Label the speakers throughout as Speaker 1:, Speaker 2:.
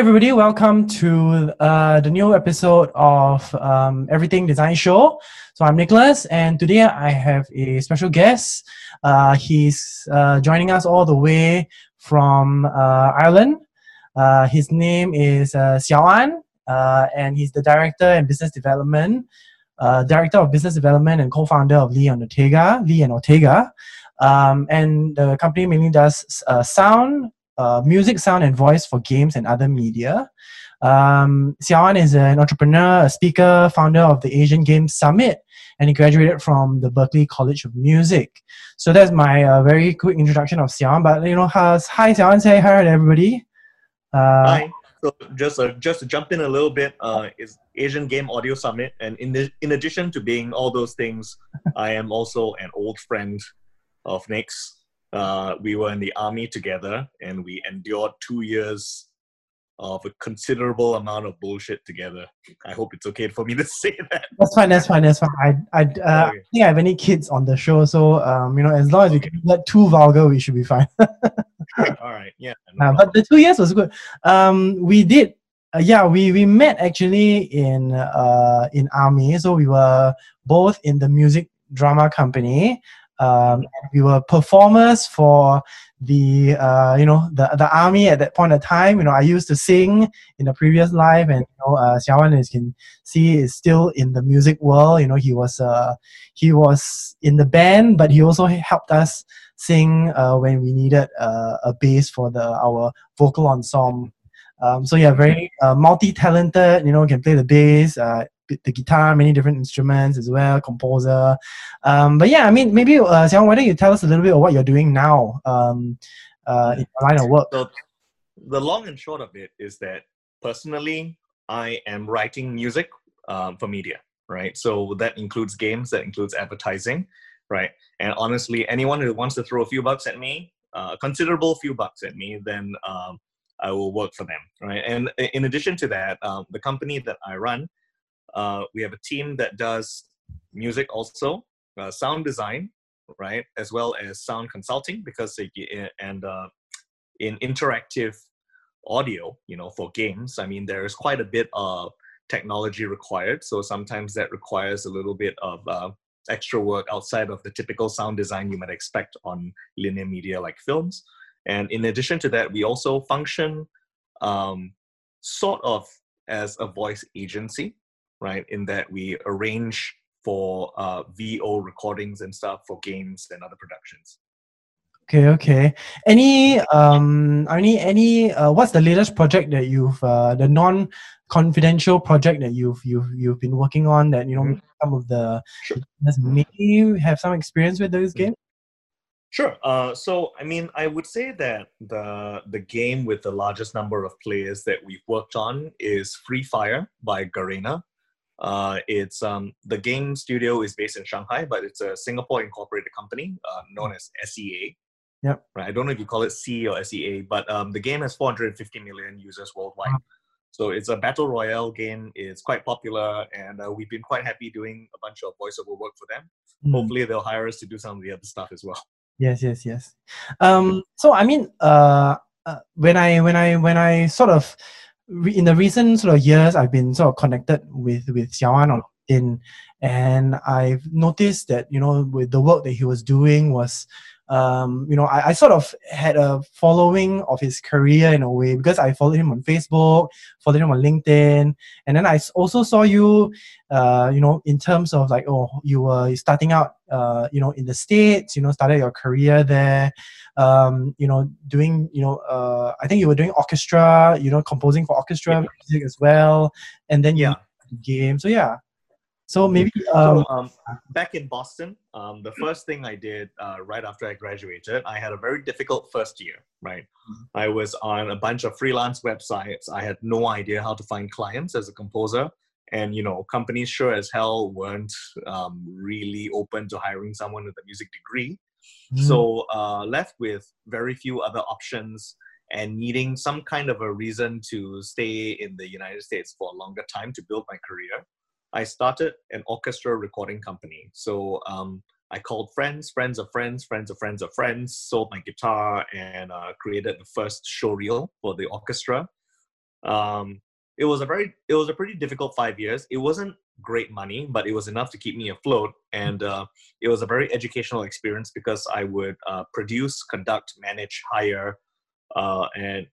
Speaker 1: everybody. Welcome to uh, the new episode of um, Everything Design Show. So, I'm Nicholas, and today I have a special guest. Uh, he's uh, joining us all the way from uh, Ireland. Uh, his name is uh, Xiao An, uh, and he's the director and business development, director of business development and co-founder of Lee and Ortega. Lee and Ortega, um, and the company mainly does sound, uh, music, sound, and voice for games and other media. Um, Xiao An is an entrepreneur, a speaker, founder of the Asian Games Summit, and he graduated from the Berklee College of Music. So that's my uh, very quick introduction of Xiao An. But you know, has, hi Xiao An, say hi to everybody. Uh,
Speaker 2: Hi. So just uh, just to jump in a little bit, uh, is Asian Game Audio Summit, and in the, in addition to being all those things, I am also an old friend of Nick's. Uh, we were in the army together, and we endured two years of a considerable amount of bullshit together. I hope it's okay for me to say that.
Speaker 1: That's fine. That's fine. That's fine. I I, uh,
Speaker 2: Okay.
Speaker 1: I think I have any kids on the show, so um, you know, as long as we can get too vulgar, we should be fine.
Speaker 2: All right, yeah. no
Speaker 1: Uh, but the two years was good. Um, we did. Uh, yeah, we we met actually in uh in army. So we were both in the music drama company. Um, and we were performers for the uh, you know the the army at that point of time. You know, I used to sing in the previous life, and you know, uh, Xiao as you can see, is still in the music world. You know, he was uh he was in the band, but he also helped us sing uh, when we needed uh, a bass for the our vocal ensemble. Um, so yeah, very uh, multi-talented. You know, can play the bass, uh, the guitar, many different instruments as well. Composer. Um, but yeah, I mean, maybe uh, Xiang, why don't you tell us a little bit of what you're doing now um, uh, in your line of work?
Speaker 2: So the long and short of it is that personally, I am writing music um, for media, right? So that includes games, that includes advertising, right? And honestly, anyone who wants to throw a few bucks at me, uh, a considerable few bucks at me, then um, I will work for them, right? And in addition to that, um, the company that I run, uh, we have a team that does music also, uh, sound design, right, as well as sound consulting, because they, and uh, in interactive audio, you know, for games, I mean, there is quite a bit of technology required. So sometimes that requires a little bit of uh, extra work outside of the typical sound design you might expect on linear media like films. And in addition to that, we also function um, sort of as a voice agency, right? In that we arrange for uh, VO recordings and stuff for games and other productions.
Speaker 1: Okay, okay. Any um, any any uh, what's the latest project that you've uh, the non-confidential project that you've you've you've been working on that you know
Speaker 2: Mhm.
Speaker 1: some of the
Speaker 2: Sure.
Speaker 1: may have some experience with those
Speaker 2: Mhm.
Speaker 1: games?
Speaker 2: Sure. Uh, so, I mean, I would say that the the game with the largest number of players that we've worked on is Free Fire by Garena. Uh, it's um, the game studio is based in Shanghai, but it's a Singapore incorporated company uh, known as SEA.
Speaker 1: Yep.
Speaker 2: Right. I don't know if you call it C or SEA, but um, the game has 450 million users worldwide.
Speaker 1: Wow.
Speaker 2: So it's a battle royale game. It's quite popular, and uh, we've been quite happy doing a bunch of voiceover work for them.
Speaker 1: Mm.
Speaker 2: Hopefully, they'll hire us to do some of the other stuff as well.
Speaker 1: Yes, yes, yes. Um, so I mean, uh, uh, when I when I when I sort of re- in the recent sort of years, I've been sort of connected with with Xiao An on LinkedIn, and I've noticed that you know with the work that he was doing was. Um, you know, I, I sort of had a following of his career in a way because I followed him on Facebook, followed him on LinkedIn, and then I also saw you, uh, you know, in terms of like, oh, you were starting out, uh, you know, in the states, you know, started your career there, um, you know, doing, you know, uh, I think you were doing orchestra, you know, composing for orchestra music as well, and then you
Speaker 2: Yeah.
Speaker 1: game. So yeah, so maybe um,
Speaker 2: so um, back in Boston, um, the first thing I did uh, right after I graduated, I had a very difficult first year. Right, I was on a bunch of freelance websites. I had no idea how to find clients as a composer, and you know, companies sure as hell weren't um, really open to hiring someone with a music degree.
Speaker 1: mm,
Speaker 2: So uh, left with very few other options and needing some kind of a reason to stay in the United States for a longer time to build my career. I started an orchestra recording company. So um, I called friends, friends of friends, friends of friends of friends, sold my guitar, and uh, created the first show reel for the orchestra. Um, it was a very, it was a pretty difficult five years. It wasn't great money, but it was enough to keep me afloat. And uh, it was a very educational experience because I would uh, produce, conduct, manage, hire, uh, and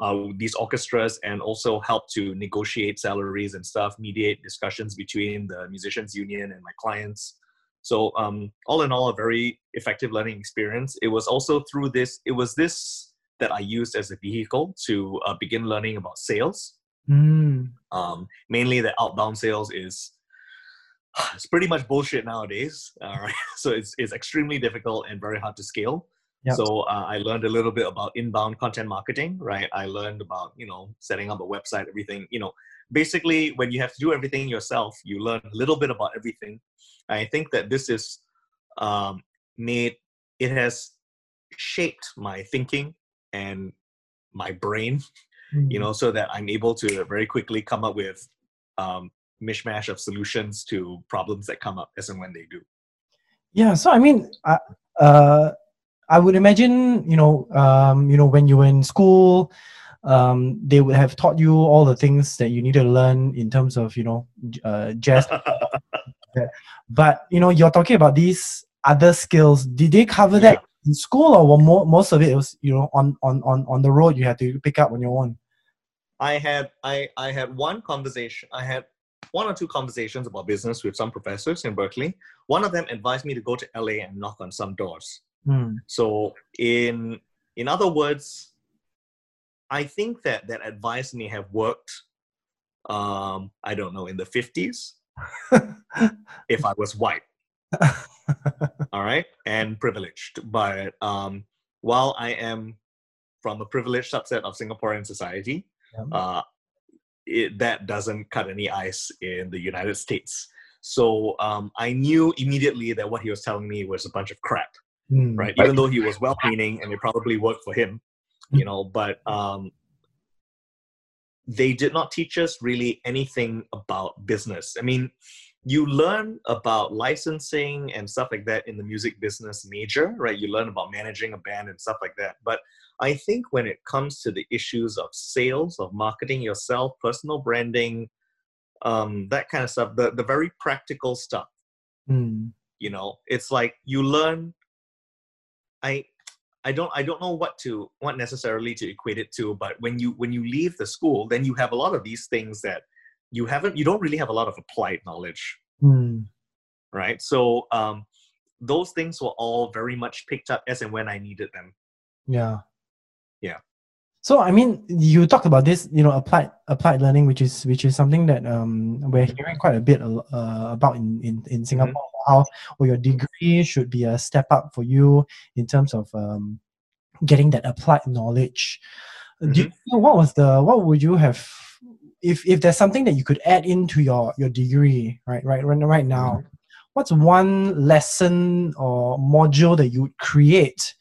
Speaker 2: uh, these orchestras and also help to negotiate salaries and stuff, mediate discussions between the musicians union and my clients. So um, all in all, a very effective learning experience. It was also through this. It was this that I used as a vehicle to uh, begin learning about sales.
Speaker 1: Mm.
Speaker 2: Um, mainly, the outbound sales is it's pretty much bullshit nowadays. All right, so it's it's extremely difficult and very hard to scale.
Speaker 1: Yep.
Speaker 2: So uh, I learned a little bit about inbound content marketing, right? I learned about you know setting up a website, everything. You know, basically when you have to do everything yourself, you learn a little bit about everything. I think that this is um, made it has shaped my thinking and my brain, mm-hmm. you know, so that I'm able to very quickly come up with um, mishmash of solutions to problems that come up as and when they do.
Speaker 1: Yeah. So I mean, uh, uh I would imagine, you know, um, you know, when you were in school, um, they would have taught you all the things that you need to learn in terms of, you know, uh, jazz. but you know, you're talking about these other skills. Did they cover that in school, or more, most of it was, you know, on on on on the road you had to pick up on your own?
Speaker 2: I had I I had one conversation. I had one or two conversations about business with some professors in Berklee. One of them advised me to go to LA and knock on some doors.
Speaker 1: Mm.
Speaker 2: So in in other words, I think that that advice may have worked. Um, I don't know in the fifties, if I was white. All right, and privileged. But um, while I am from a privileged subset of Singaporean society, yeah. uh, it, that doesn't cut any ice in the United States. So um, I knew immediately that what he was telling me was a bunch of crap
Speaker 1: mm,
Speaker 2: right? Even though he was well meaning and it probably worked for him, you hmm. know, but um, they did not teach us really anything about business. I mean, you learn about licensing and stuff like that in the music business major, right? You learn about managing a band and stuff like that. But I think when it comes to the issues of sales, of marketing yourself, personal branding, um, that kind of stuff, the, the very practical stuff,
Speaker 1: mm.
Speaker 2: you know, it's like you learn I I don't I don't know what to what necessarily to equate it to, but when you when you leave the school, then you have a lot of these things that you haven't you don't really have a lot of applied knowledge.
Speaker 1: Mm.
Speaker 2: Right. So um those things were all very much picked up as and when I needed them.
Speaker 1: Yeah.
Speaker 2: Yeah.
Speaker 1: So I mean, you talked about this, you know, applied applied learning, which is which is something that um, we're hearing quite a bit uh, about in in, in mm-hmm. Singapore. Mm-hmm how or your degree should be a step up for you in terms of um, getting that applied knowledge. Mm-hmm. Do you know what was the what would you have if if there's something that you could add into your your degree right right right, right now? Mm-hmm. What's one lesson or module that you would create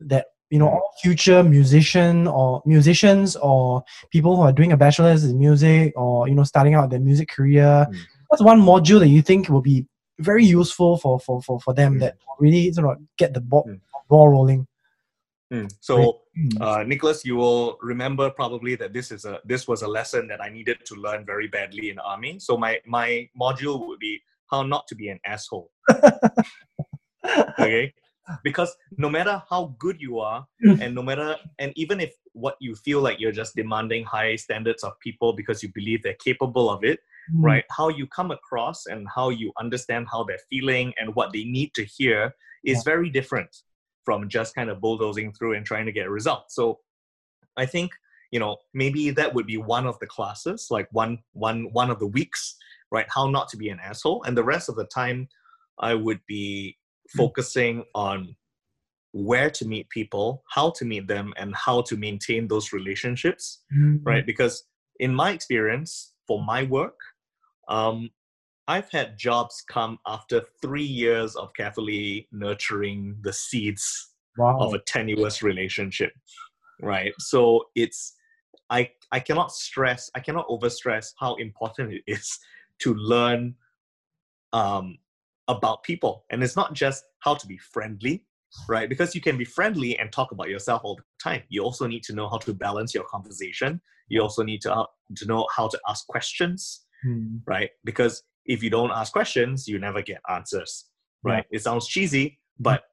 Speaker 1: that you know all future musician or musicians or people who are doing a bachelor's in music or you know starting out their music career mm. what's one module that you think will be very useful for for for, for them mm. that really sort of get the ball, mm. ball rolling.
Speaker 2: Mm. So, hmm. uh, Nicholas, you will remember probably that this is a this was a lesson that I needed to learn very badly in army. So my my module would be how not to be an asshole. okay, because no matter how good you are, hmm. and no matter and even if what you feel like you're just demanding high standards of people because you believe they're capable of it, mm. right? How you come across and how you understand how they're feeling and what they need to hear is yeah. very different from just kind of bulldozing through and trying to get a result. So I think you know maybe that would be one of the classes like one one one of the weeks right how not to be an asshole and the rest of the time i would be mm. Focusing on where to meet people how to meet them and how to maintain those relationships
Speaker 1: mm-hmm.
Speaker 2: right because in my experience for my work um, I've had jobs come after three years of carefully nurturing the seeds
Speaker 1: wow.
Speaker 2: of a tenuous relationship, right? So it's I I cannot stress, I cannot overstress how important it is to learn um, about people, and it's not just how to be friendly, right? Because you can be friendly and talk about yourself all the time. You also need to know how to balance your conversation. You also need to, uh, to know how to ask questions,
Speaker 1: Mm.
Speaker 2: right? Because if you don't ask questions, you never get answers, right? It sounds cheesy, but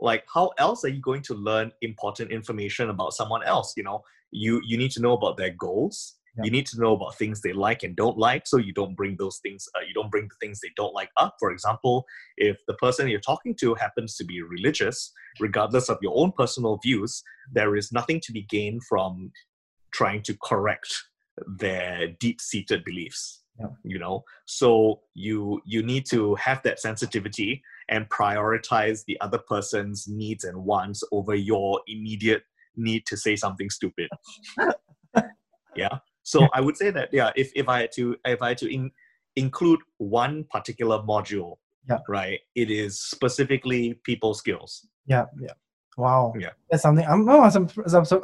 Speaker 2: like how else are you going to learn important information about someone else? You know, you you need to know about their goals.
Speaker 1: Yeah.
Speaker 2: You need to know about things they like and don't like, so you don't bring those things. Uh, you don't bring the things they don't like up. For example, if the person you're talking to happens to be religious, regardless of your own personal views, there is nothing to be gained from trying to correct their deep-seated beliefs
Speaker 1: Yeah.
Speaker 2: you know so you you need to have that sensitivity and prioritize the other person's needs and wants over your immediate need to say something stupid yeah so i would say that yeah if, if i had to if i had to in, include one particular module
Speaker 1: Yeah.
Speaker 2: right it is specifically people skills
Speaker 1: Yeah, yeah. Wow.
Speaker 2: Yeah.
Speaker 1: That's something I'm oh, I'm,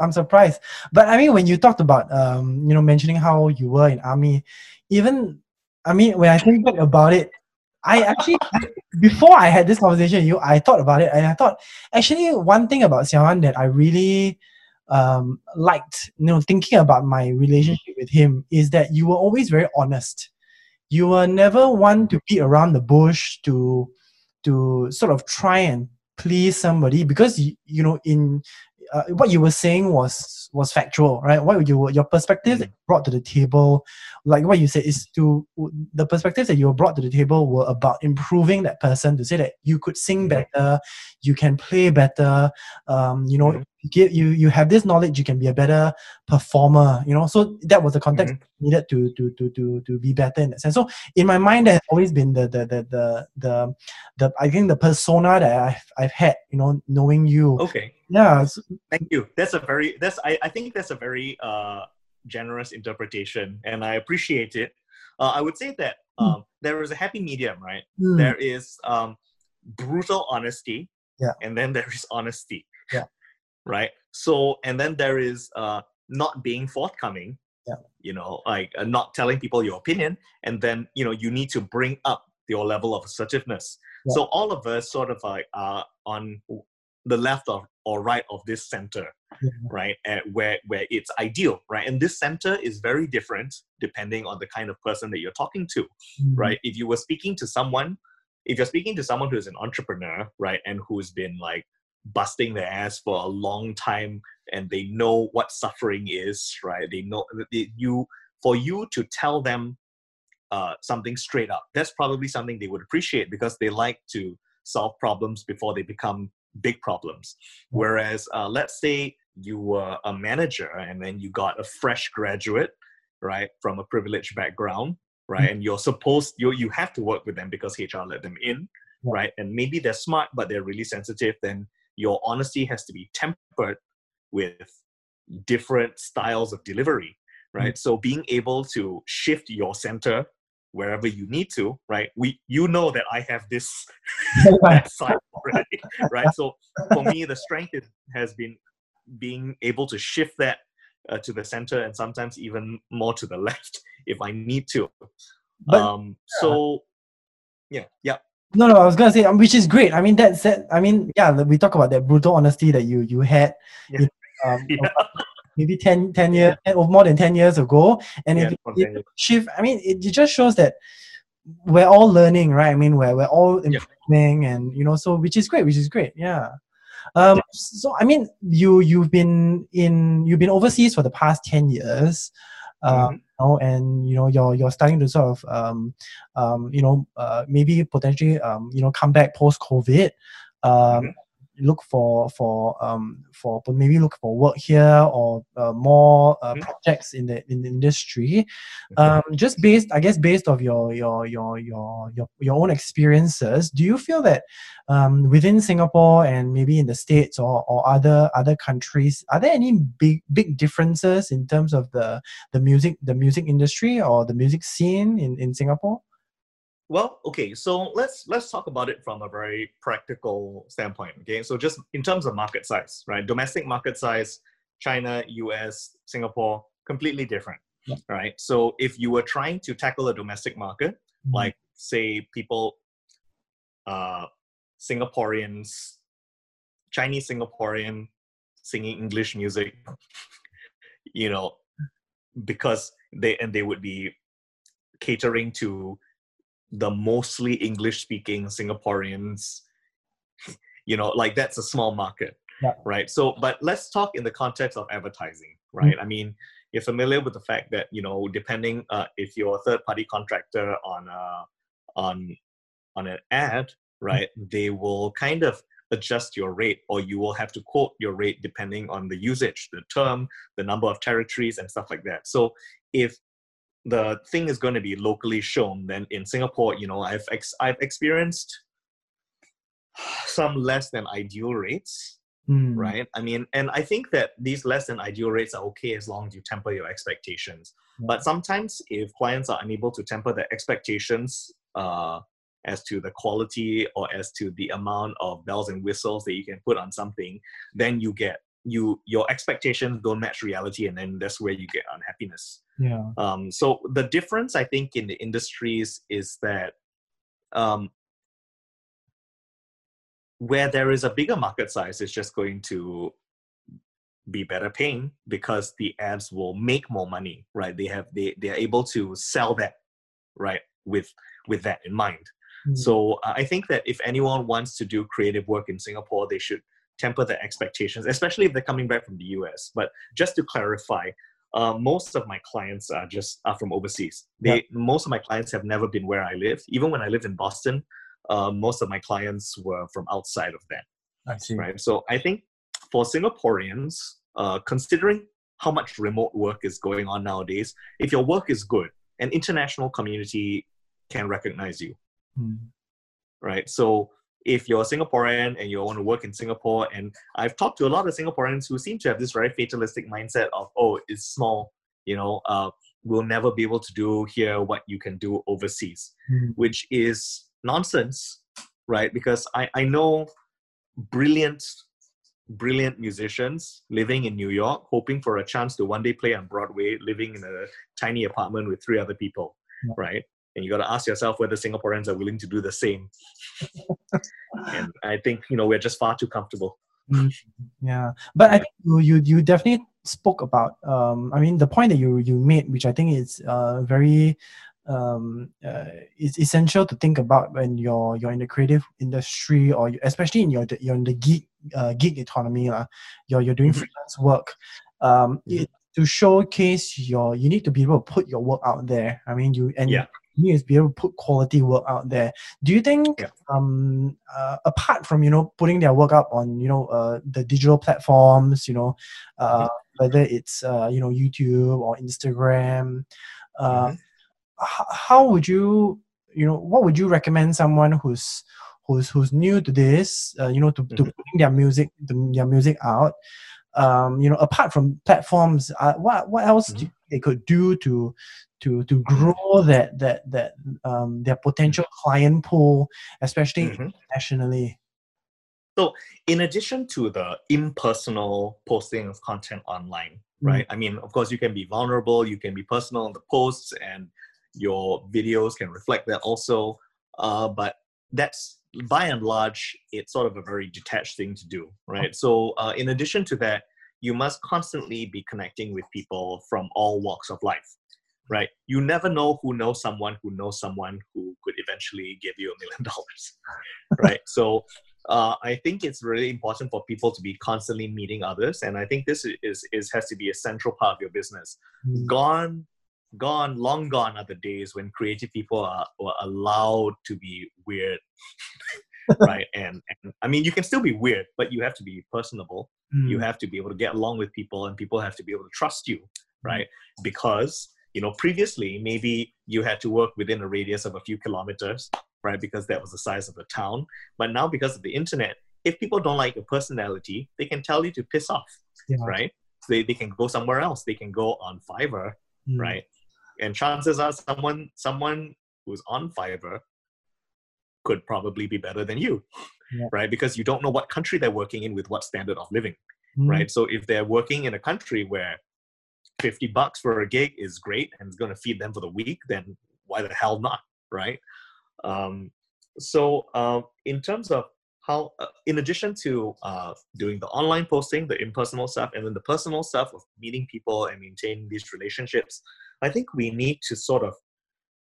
Speaker 1: I'm, surprised. But I mean when you talked about um, you know, mentioning how you were in army, even I mean when I think back about it, I actually before I had this conversation with you, I thought about it and I thought actually one thing about Xiaohan that I really um liked, you know, thinking about my relationship with him is that you were always very honest. You were never one to beat around the bush to to sort of try and please somebody because you, you know in uh, what you were saying was was factual right? What you your perspective that you brought to the table like what you said is to the perspectives that you brought to the table were about improving that person to say that you could sing better you can play better um, you know get you you have this knowledge you can be a better performer you know so that was the context needed to to to to to be better in that sense so in my mind there has always been the the the the the, the I think the persona that I've I've had, you know, knowing you.
Speaker 2: okay
Speaker 1: Yeah, s-
Speaker 2: Thank you. That's a very that's I, I think that's a very uh, generous interpretation, and I appreciate it. Uh, I would say that um, there is a happy medium, right?
Speaker 1: mm,
Speaker 2: There is um, brutal honesty,
Speaker 1: Yeah.
Speaker 2: and then there is honesty. Right? So, and then there is uh, not being forthcoming,
Speaker 1: Yeah.
Speaker 2: you know, like uh, not telling people your opinion, and then you know you need to bring up your level of assertiveness.
Speaker 1: Yeah.
Speaker 2: So all of us sort of like are on the left of or right of this center
Speaker 1: Yeah.
Speaker 2: right and where where it's ideal right and this center is very different depending on the kind of person that you're talking to
Speaker 1: mm,
Speaker 2: right if you were speaking to someone if you're speaking to someone who's an entrepreneur right and who's been like busting their ass for a long time and they know what suffering is right? They know they, you for you to tell them uh, something straight up that's probably something they would appreciate because they like to solve problems before they become big problems. Whereas uh, let's say you were a manager and then you got a fresh graduate right from a privileged background right and you're supposed you you have to work with them because hr let them in right? And maybe they're smart but they're really sensitive then your honesty has to be tempered with different styles of delivery right? So being able to shift your center wherever you need to right? We you know that i have this side already right? So for me the strength is, has been being able to shift that uh, to the center and sometimes even more to the left if i need to.
Speaker 1: But-
Speaker 2: um so yeah yeah
Speaker 1: no, no, I was gonna say, um, which is great. I mean, that said, I mean, yeah, we talk about that brutal honesty that you you had,
Speaker 2: Yeah.
Speaker 1: know, um,
Speaker 2: yeah,
Speaker 1: maybe 10, 10 years or more than ten years ago, and
Speaker 2: yeah,
Speaker 1: if shift i mean it, it just shows that we're all learning right i mean we're, we're all
Speaker 2: Yeah.
Speaker 1: improving and you know so which is great which is great yeah um so i mean you you've been in you've been overseas for the past 10 years um
Speaker 2: Mhm.
Speaker 1: You know, and you know you're you're starting to sort of um um you know uh, maybe potentially um you know come back post covid um
Speaker 2: Mhm.
Speaker 1: Look for for um for but maybe look for work here or uh, more uh,
Speaker 2: Mhm.
Speaker 1: projects in the in the industry. Um just based i guess based of your your your your your, your own experiences do you feel that um within singapore and maybe in the states or, or other other countries are there any big big differences in terms of the the music the music industry or the music scene in in singapore
Speaker 2: Well, okay, so let's let's talk about it from a very practical standpoint. Okay, so just in terms of market size, right? Domestic market size, China, US, Singapore, completely different,
Speaker 1: Yeah.
Speaker 2: right? So if you were trying to tackle a domestic market, like say people, uh, Singaporeans, Chinese Singaporean singing English music, you know, because they and they would be catering to the mostly english speaking singaporeans you know like that's a small market
Speaker 1: Yeah.
Speaker 2: right so but let's talk in the context of advertising right
Speaker 1: Mm.
Speaker 2: i mean you're familiar with the fact that you know depending uh, if you're a third party contractor on a on on an ad right they will kind of adjust your rate or you will have to quote your rate depending on the usage the term the number of territories and stuff like that so if the thing is going to be locally shown then in singapore you know i've ex- i've experienced some less than ideal rates
Speaker 1: Mm.
Speaker 2: right i mean and i think that these less than ideal rates are okay as long as you temper your expectations
Speaker 1: Yeah.
Speaker 2: but sometimes if clients are unable to temper their expectations uh, as to the quality or as to the amount of bells and whistles that you can put on something then you get you your expectations don't match reality and then that's where you get unhappiness
Speaker 1: Yeah.
Speaker 2: um, so the difference I think in the industries is that um, where there is a bigger market size, it's just going to be better paying because the ads will make more money, right? They have they they are able to sell that, right? With with that in mind.
Speaker 1: Mm.
Speaker 2: So uh, I think that if anyone wants to do creative work in Singapore, they should temper their expectations, especially if they're coming back from the US. But just to clarify, uh, most of my clients are just are from overseas. They most of my clients have never been where I live. Even when I lived in Boston, uh, most of my clients were from outside of that
Speaker 1: I see.
Speaker 2: right? So I think for Singaporeans, uh, considering how much remote work is going on nowadays, if your work is good, an international community can recognize you,
Speaker 1: Mm.
Speaker 2: right? So if you're a Singaporean and you want to work in Singapore, and I've talked to a lot of Singaporeans who seem to have this very fatalistic mindset of, oh, it's small, you know, uh, we'll never be able to do here what you can do overseas
Speaker 1: Mm.
Speaker 2: which is nonsense, right? Because I, I know brilliant, brilliant musicians living in New York, hoping for a chance to one day play on Broadway, living in a tiny apartment with three other people, right? And you got to ask yourself whether Singaporeans are willing to do the same. and I think you know we're just far too comfortable.
Speaker 1: Yeah, but I think you, you you definitely spoke about. Um, I mean, the point that you you made, which I think is uh very um uh, is essential to think about when you're you're in the creative industry or you, especially in your you're in the gig uh, gig economy lah. You're you're doing
Speaker 2: Mhm.
Speaker 1: freelance work. Um,
Speaker 2: Mhm.
Speaker 1: it, to showcase your you need to be able to put your work out there. I mean, you and
Speaker 2: Yeah.
Speaker 1: Need to be able to put quality work out there. Do you think
Speaker 2: Yeah.
Speaker 1: um uh, apart from you know putting their work up on you know uh, the digital platforms you know uh, whether it's uh, you know youtube or instagram uh,
Speaker 2: Mhm.
Speaker 1: h- how would you you know what would you recommend someone who's who's who's new to this uh, you know to, to
Speaker 2: Mhm.
Speaker 1: putting their music to their music out um, you know apart from platforms uh, what what else do you think they could do to to to grow that that that um, their potential client pool especially
Speaker 2: Mhm.
Speaker 1: internationally
Speaker 2: in addition to the impersonal posting of content online, right? I mean, of course, you can be vulnerable, you can be personal in the posts, and your videos can reflect that also. Uh, but that's by and large, it's sort of a very detached thing to do, right? So, uh, in addition to that, you must constantly be connecting with people from all walks of life, right? You never know who knows someone who knows someone who could eventually give you a million dollars, right? So, uh, I think it's really important for people to be constantly meeting others, and I think this is, is has to be a central part of your business.
Speaker 1: Mm.
Speaker 2: Gone, gone, long gone are the days when creative people are were allowed to be weird, right? And, and I mean, you can still be weird, but you have to be personable. You
Speaker 1: Mm.
Speaker 2: have to be able to get along with people, and people have to be able to trust you, right? Because you know, previously maybe you had to work within a radius of a few kilometers, right? Because that was the size of the town. But now, because of the internet, if people don't like your personality, they can tell you to piss off,
Speaker 1: Yeah.
Speaker 2: right? So they, they can go somewhere else. They can go on Fiverr,
Speaker 1: Mm.
Speaker 2: right? And chances are someone someone who's on Fiverr could probably be better than you,
Speaker 1: Yeah.
Speaker 2: right? Because you don't know what country they're working in with what standard of living,
Speaker 1: Mm.
Speaker 2: right? So if they're working in a country where 50 bucks for a gig is great and it's going to feed them for the week, then why the hell not, right? Um, so um, in terms of how uh, in addition to uh, doing the online posting the impersonal stuff and then the personal stuff of meeting people and maintaining these relationships i think we need to sort of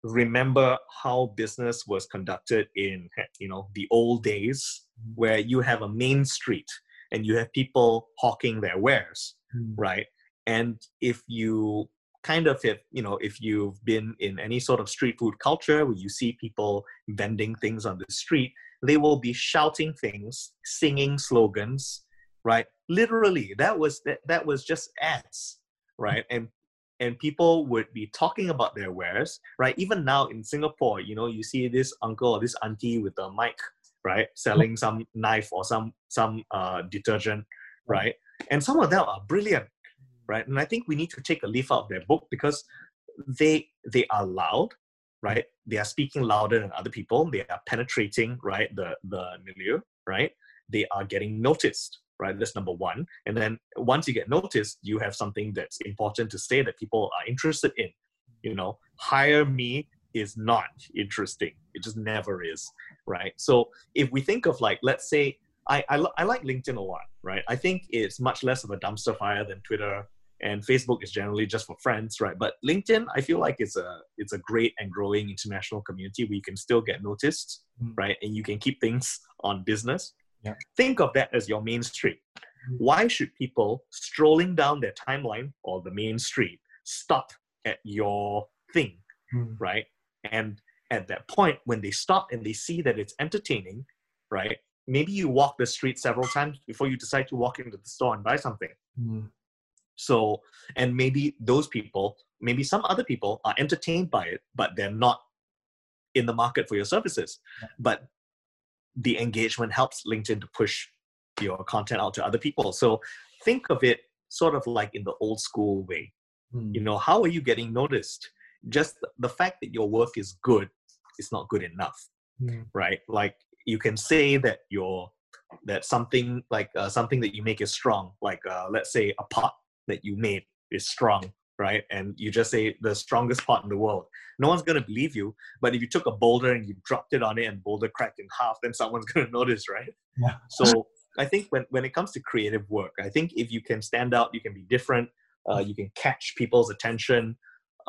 Speaker 2: remember how business was conducted in you know the old days where you have a main street and you have people hawking their wares
Speaker 1: Mm.
Speaker 2: right? And if you kind of if you know if you've been in any sort of street food culture where you see people vending things on the street they will be shouting things singing slogans right? Literally that was that, that was just ads right? And and people would be talking about their wares right? Even now in singapore you know you see this uncle or this auntie with a mic right? Selling some knife or some some uh, detergent right? And some of them are brilliant right? And i think we need to take a leaf out of their book because they they are loud right? They are speaking louder than other people. They are penetrating right the the milieu right? They are getting noticed right that's number one and then once you get noticed you have something that's important to say that people are interested in you know hire me is not interesting it just never is right so if we think of like let's say I, I, I like LinkedIn a lot, right? I think it's much less of a dumpster fire than Twitter and Facebook is generally just for friends, right? But LinkedIn, I feel like it's a it's a great and growing international community where you can still get noticed,
Speaker 1: Mm.
Speaker 2: right? And you can keep things on business.
Speaker 1: Yeah.
Speaker 2: Think of that as your main street.
Speaker 1: Mm.
Speaker 2: Why should people strolling down their timeline or the main street stop at your thing,
Speaker 1: Mm.
Speaker 2: right? And at that point, when they stop and they see that it's entertaining, right? Maybe you walk the street several times before you decide to walk into the store and buy something.
Speaker 1: Mm.
Speaker 2: So, and maybe those people, maybe some other people are entertained by it, but they're not in the market for your services.
Speaker 1: Yeah.
Speaker 2: But the engagement helps LinkedIn to push your content out to other people. So think of it sort of like in the old school way.
Speaker 1: Mm.
Speaker 2: You know, how are you getting noticed? Just the fact that your work is good is not good enough
Speaker 1: Mm.
Speaker 2: right like you can say that your that something like uh, something that you make is strong like uh, let's say a pot that you made is strong right and you just say the strongest pot in the world no one's going to believe you but if you took a boulder and you dropped it on it and boulder cracked in half then someone's going to notice right
Speaker 1: Yeah.
Speaker 2: so i think when, when it comes to creative work i think if you can stand out you can be different uh, you can catch people's attention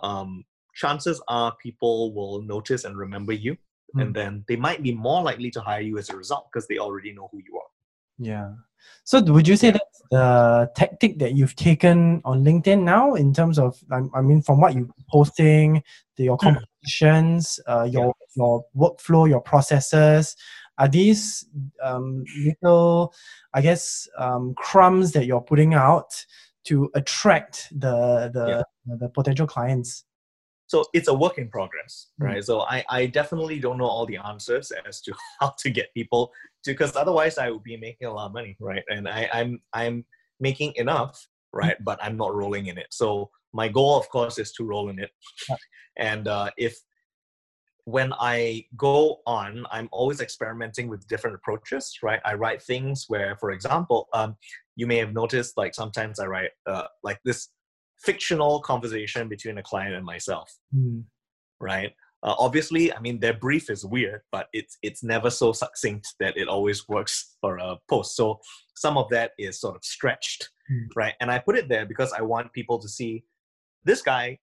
Speaker 2: um, chances are people will notice and remember you
Speaker 1: Mm.
Speaker 2: and then they might be more likely to hire you as a result because they already know who you are.
Speaker 1: Yeah. So would you say that's the tactic that you've taken on LinkedIn now in terms of, I, mean, from what you're posting, the, your
Speaker 2: Mm.
Speaker 1: compositions, uh, your your workflow, your processes, are these um, little, I guess, um, crumbs that you're putting out to attract the the, the potential clients?
Speaker 2: So it's a work in progress,
Speaker 1: Mm.
Speaker 2: right? So I, I definitely don't know all the answers as to how to get people to because otherwise I would be making a lot of money, right? And I, I'm I'm making enough, right? But I'm not rolling in it. So my goal, of course, is to roll in it. And uh, if when I go on, I'm always experimenting with different approaches, right? I write things where, for example, um, you may have noticed like sometimes I write uh, like this fictional conversation between a client and myself,
Speaker 1: Mm.
Speaker 2: right? Uh, obviously, I mean their brief is weird, but it's it's never so succinct that it always works for a post. So some of that is sort of stretched,
Speaker 1: Mm.
Speaker 2: right? And I put it there because I want people to see this guy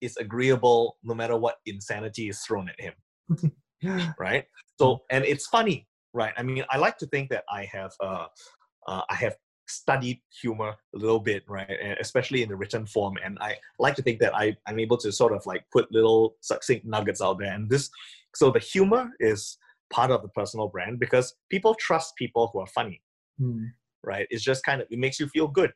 Speaker 2: is agreeable no matter what insanity is thrown at him right so and it's funny right i mean i like to think that i have uh, uh i have studied humor a little bit right and especially in the written form and i like to think that i i'm able to sort of like put little succinct nuggets out there and this so the humor is part of the personal brand because people trust people who are funny
Speaker 1: Mm.
Speaker 2: right? It's just kind of it makes you feel good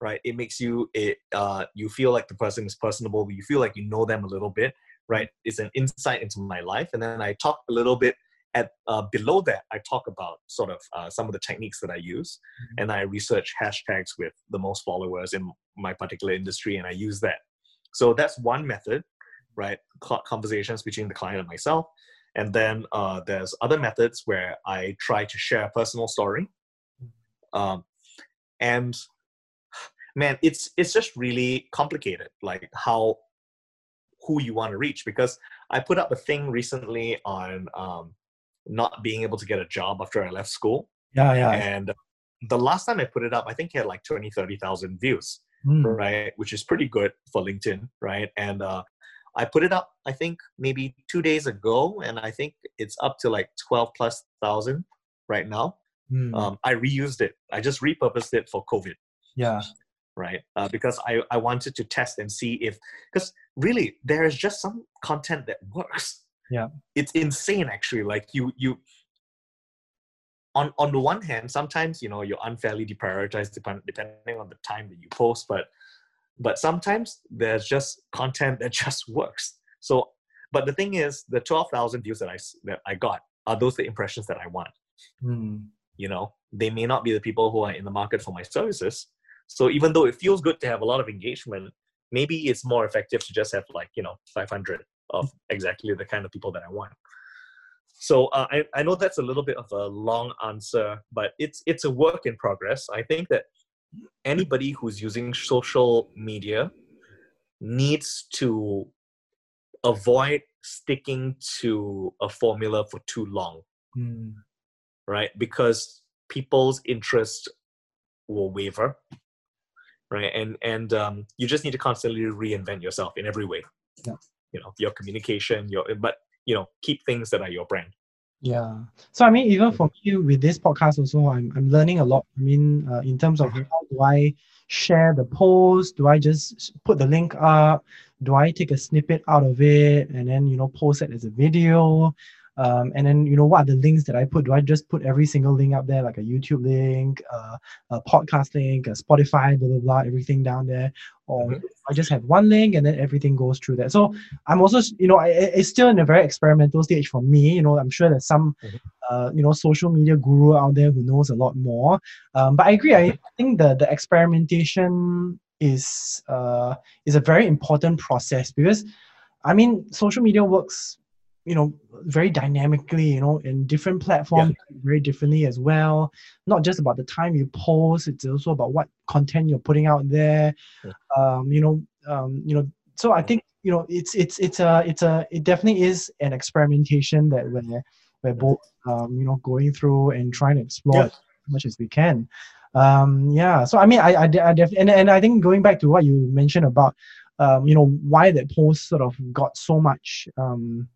Speaker 2: right? It makes you it uh you feel like the person is personable you feel like you know them a little bit right? It's an insight into my life and then i talk a little bit at uh, below that i talk about sort of uh, some of the techniques that i use
Speaker 1: Mhm.
Speaker 2: and i research hashtags with the most followers in my particular industry and i use that. So that's one method right conversations between the client and myself and then uh, there's other methods where i try to share a personal story. Um, and man it's it's just really complicated like how who you want to reach because i put up a thing recently on um, not being able to get a job after I left school.
Speaker 1: Yeah, yeah.
Speaker 2: And the last time I put it up, I think it had like 20, 30,000 views,
Speaker 1: Mm.
Speaker 2: right? Which is pretty good for LinkedIn, right? And uh, I put it up, I think maybe two days ago, and I think it's up to like 12 plus thousand right now.
Speaker 1: Mm.
Speaker 2: Um, I reused it. I just repurposed it for COVID,
Speaker 1: yeah.
Speaker 2: right? Uh, because I, I wanted to test and see if, because really there is just some content that works.
Speaker 1: Yeah.
Speaker 2: It's insane actually. Like you, you, on, on the one hand, sometimes, you know, you're unfairly deprioritized depend, depending on the time that you post, but, but sometimes there's just content that just works. So, but the thing is the 12,000 views that I, that I got, are those the impressions that I want?
Speaker 1: Mm.
Speaker 2: you know they may not be the people who are in the market for my services so even though it feels good to have a lot of engagement maybe it's more effective to just have like you know 500 of exactly the kind of people that i want so uh, I, I know that's a little bit of a long answer but it's it's a work in progress i think that anybody who's using social media needs to avoid sticking to a formula for too long
Speaker 1: Mm.
Speaker 2: right? Because people's interest will waver, right? And and um, you just need to constantly reinvent yourself in every way.
Speaker 1: Yeah.
Speaker 2: You know, your communication, your but you know, keep things that are your brand.
Speaker 1: Yeah. So I mean, even for me with this podcast also, I'm I'm learning a lot. I mean, uh, in terms of
Speaker 2: Mhm.
Speaker 1: how do I share the post? Do I just put the link up? Do I take a snippet out of it and then you know post it as a video? Um, and then you know what are the links that I put? Do I just put every single link up there, like a YouTube link, uh, a podcast link, a Spotify, blah blah blah, everything down there, or
Speaker 2: Mhm.
Speaker 1: I just have one link and then everything goes through that. So I'm also, you know, I, it's still in a very experimental stage for me. You know, I'm sure there's some,
Speaker 2: Mhm.
Speaker 1: uh, you know, social media guru out there who knows a lot more. Um, but I agree. I think the the experimentation is uh is a very important process because, I mean, social media works, you know, very dynamically. You know, in different platforms very differently as well. Not just about the time you post; it's also about what content you're putting out there.
Speaker 2: Yeah.
Speaker 1: Um, you know, um, you know. So I think you know it's it's it's a it's a it definitely is an experimentation that we're we're both um, you know going through and trying to explore
Speaker 2: Yeah.
Speaker 1: as much as we can. Um, yeah. So I mean, I I, I def- and and I think going back to what you mentioned about um, you know why that post sort of got so much um,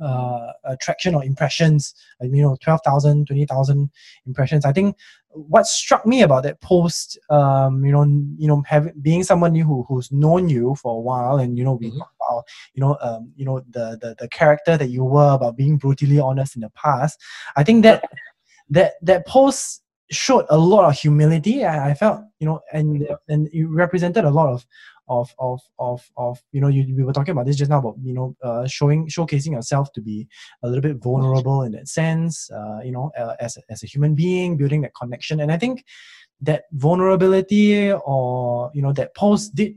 Speaker 1: uh, attraction or impressions, you know, 12,000, 20,000 impressions. I think what struck me about that post, um, you know, you know, having being someone who who's known you for a while, and you know, we
Speaker 2: Mhm.
Speaker 1: talk about, you know, um, you know, the, the the character that you were about being brutally honest in the past. I think that that that post showed a lot of humility. I, I felt, you know, and and it represented a lot of of of of of you know you we were talking about this just now about you know uh, showing showcasing yourself to be a little bit vulnerable in that sense uh, you know uh, as as a human being building that connection. And i think that vulnerability or you know that post did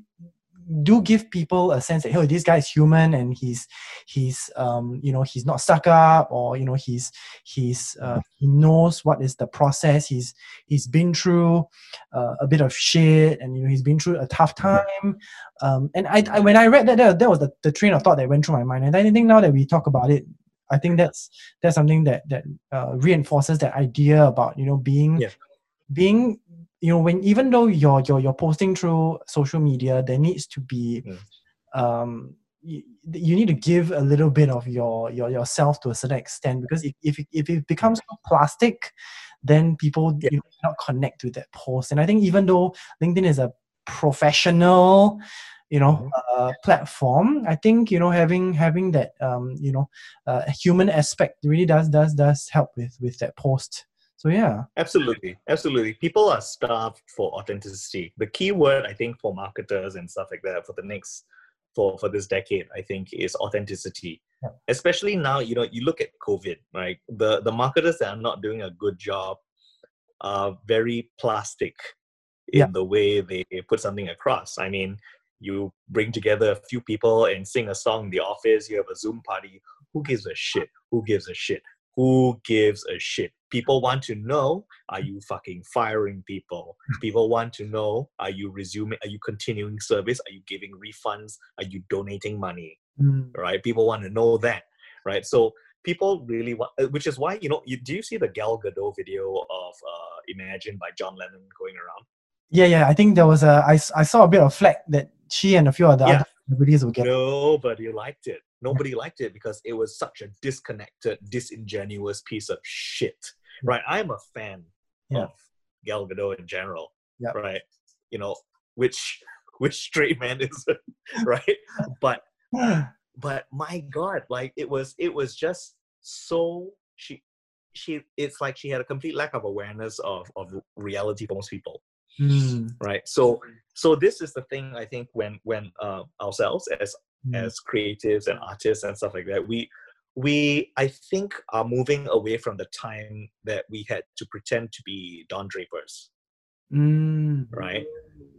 Speaker 1: do give people a sense that hey this guy is human and he's he's um you know he's not stuck up or you know he's he's uh, he knows what is the process. He's he's been through uh, a bit of shit and you know he's been through a tough time. Um and i, I when i read that, that that was the, the train of thought that went through my mind. And i think now that we talk about it i think that's that's something that that uh, reinforces that idea about you know being
Speaker 2: Yeah.
Speaker 1: being you know when even though you're you're, you're posting through social media there needs to be
Speaker 2: Mm.
Speaker 1: um you, you need to give a little bit of your, your yourself to a certain extent because if, if, it- if it becomes too plastic then people
Speaker 2: Yeah.
Speaker 1: you know, cannot connect to that post and i think even though linkedin is a professional you know
Speaker 2: Mhm.
Speaker 1: uh, platform i think you know having having that um you know uh, human aspect really does does does help with with that post so yeah
Speaker 2: Absolutely, absolutely. People are starved for authenticity. The key word I think for marketers and stuff like that for the next for for this decade, I think, is authenticity.
Speaker 1: Yeah.
Speaker 2: Especially now, you know, you look at COVID, right? The the marketers that are not doing a good job are very plastic in
Speaker 1: Yeah.
Speaker 2: the way they put something across. I mean, you bring together a few people and sing a song in the office, you have a Zoom party. Who gives a shit? Who gives a shit? Who gives a shit? People want to know are you fucking firing people? People want to know are you resuming, are you continuing service? Are you giving refunds? Are you donating money?
Speaker 1: Mm,
Speaker 2: Right? People want to know that. Right? So people really want, uh, which is why you know. You, do you see the Gal Gadot video of uh, "Imagine" by John Lennon going around?
Speaker 1: Yeah, yeah. I think there was a. I, I saw a bit of flack that she and a few other
Speaker 2: Yeah.
Speaker 1: other celebrities would get.
Speaker 2: Nobody liked it. Nobody liked it because it was such a disconnected, disingenuous piece of shit. Right? I'm a fan
Speaker 1: Yeah.
Speaker 2: of Gal Gadot in general.
Speaker 1: Yeah.
Speaker 2: Right? You know, which which straight man is right? But but my god like it was it was just so she she it's like she had a complete lack of awareness of of reality for most people
Speaker 1: Mm,
Speaker 2: right so so this is the thing i think when when uh, ourselves as as creatives and artists and stuff like that. We we i think are moving away from the time that we had to pretend to be don drapers.
Speaker 1: Mm,
Speaker 2: right?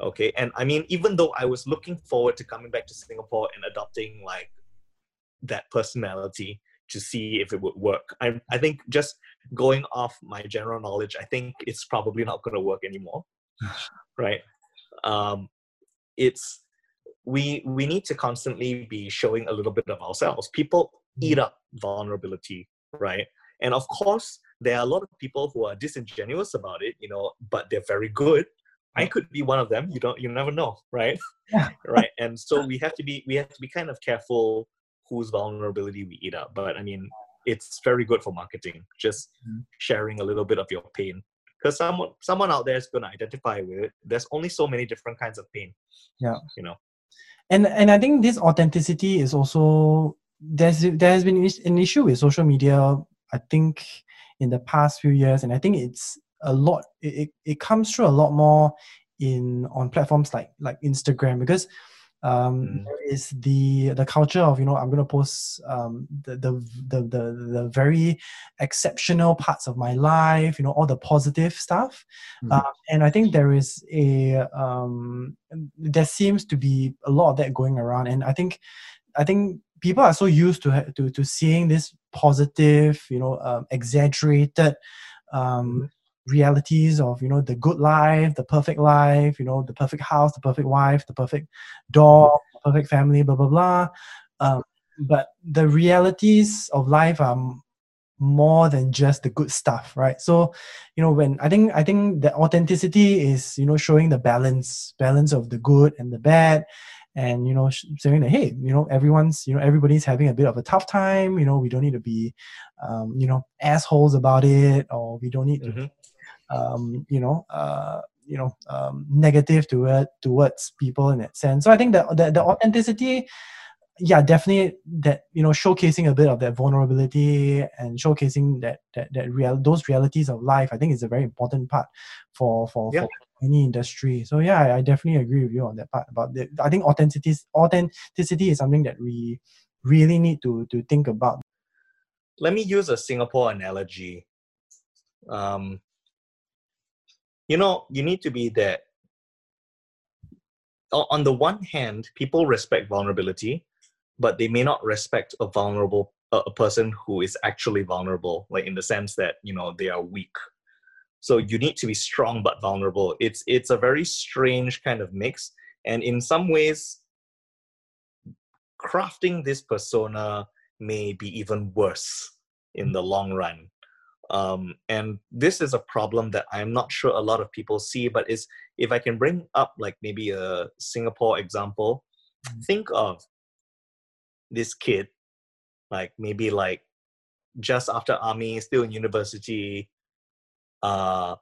Speaker 2: Okay and i mean even though i was looking forward to coming back to singapore and adopting like that personality to see if it would work i, I think just going off my general knowledge i think it's probably not going to work anymore. Right? Um it's we we need to constantly be showing a little bit of ourselves. People eat up vulnerability right? And of course there are a lot of people who are disingenuous about it you know but they're very good. I could be one of them. You don't you never know right?
Speaker 1: Yeah.
Speaker 2: right? And so we have to be we have to be kind of careful whose vulnerability we eat up. But i mean it's very good for marketing just
Speaker 1: Mhm.
Speaker 2: sharing a little bit of your pain. Because someone someone out there is going to identify with it. There's only so many different kinds of pain
Speaker 1: Yeah.
Speaker 2: you know
Speaker 1: and and I think this authenticity is also there's there has been an issue with social media. I think in the past few years, and I think it's a lot. It, it, comes through a lot more in on platforms like like Instagram because um,
Speaker 2: Mm.
Speaker 1: there is the the culture of you know I'm gonna post um, the, the the the the very exceptional parts of my life, you know all the positive stuff,
Speaker 2: Mm.
Speaker 1: uh, and I think there is a um, there seems to be a lot of that going around, and I think I think people are so used to ha- to to seeing this positive, you know, um, exaggerated um, realities of you know the good life, the perfect life, you know, the perfect house, the perfect wife, the perfect dog, the perfect family, blah blah blah. Um, but the realities of life are more than just the good stuff right so you know when i think i think the authenticity is you know showing the balance balance of the good and the bad and you know saying that hey you know everyone's you know everybody's having a bit of a tough time you know we don't need to be um, you know assholes about it or we don't need to
Speaker 2: Mhm.
Speaker 1: Um, you know, uh, you know, um, negative toward towards people in that sense. So I think that the, the authenticity, yeah, definitely that you know, showcasing a bit of that vulnerability and showcasing that that that real those realities of life, I think is a very important part for for,
Speaker 2: Yeah.
Speaker 1: for any industry. So yeah, I, I definitely agree with you on that part about the, I think authenticity authenticity is something that we really need to to think about.
Speaker 2: let me use a Singapore analogy. Um, you know, you need to be that. On the one hand, people respect vulnerability, but they may not respect a vulnerable a person who is actually vulnerable, like in the sense that you know they are weak. So you need to be strong but vulnerable. It's it's a very strange kind of mix, and in some ways, crafting this persona may be even worse in the long run. Um, and this is a problem that I'm not sure a lot of people see, but is if I can bring up like maybe a Singapore example,
Speaker 1: Mm.
Speaker 2: think of this kid, like maybe like just after army, still in university, uh,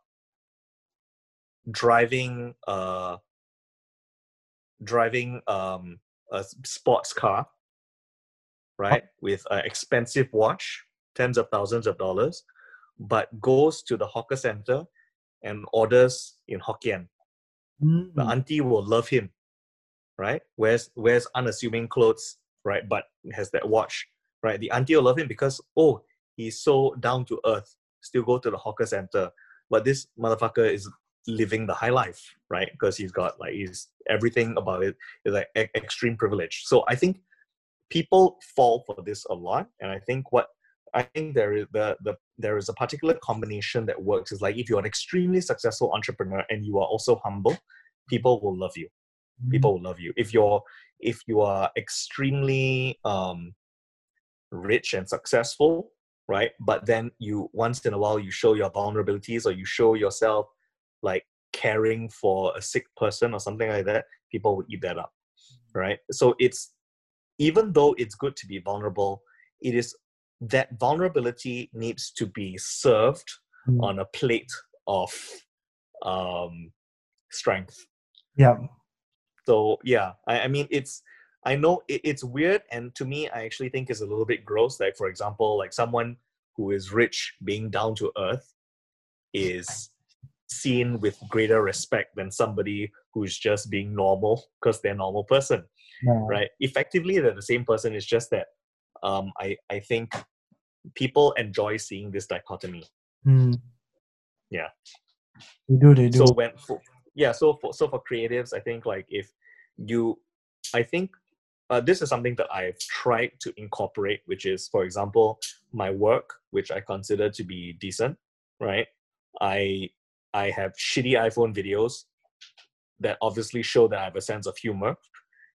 Speaker 2: driving uh, driving um, a sports car, right, with an expensive watch, tens of thousands of dollars, but goes to the hawker center and orders in Hokkien. The
Speaker 1: Mm,
Speaker 2: auntie will love him, right? Wears wears unassuming clothes, right? But has that watch, right? The auntie will love him because oh, he's so down to earth. Still go to the hawker center, but this motherfucker is living the high life, right? Because he's got like he's everything about it is like e- extreme privilege. So I think people fall for this a lot, and I think what I think there is the the there is a particular combination that works is like if you're an extremely successful entrepreneur and you are also humble, people will love you people will love you if you're if you are extremely um rich and successful right? But then you once in a while you show your vulnerabilities or you show yourself like caring for a sick person or something like that, people will eat that up, right? So it's even though it's good to be vulnerable, it is that vulnerability needs to be served
Speaker 1: Mm.
Speaker 2: on a plate of um, strength.
Speaker 1: Yeah.
Speaker 2: So yeah, I, I mean it's I know it, it's weird, and to me, I actually think it's a little bit gross. Like for example, like someone who is rich being down to earth is seen with greater respect than somebody who's just being normal because they're a normal person,
Speaker 1: Yeah.
Speaker 2: right? Effectively, they're the same person. It's just that um, I I think people enjoy seeing this dichotomy.
Speaker 1: Mm.
Speaker 2: Yeah.
Speaker 1: They do. They do.
Speaker 2: so when for, yeah so for so for creatives i think like if you i think uh, this is something that i've tried to incorporate which is for example my work which i consider to be decent right i i have shitty iphone videos that obviously show that i have a sense of humor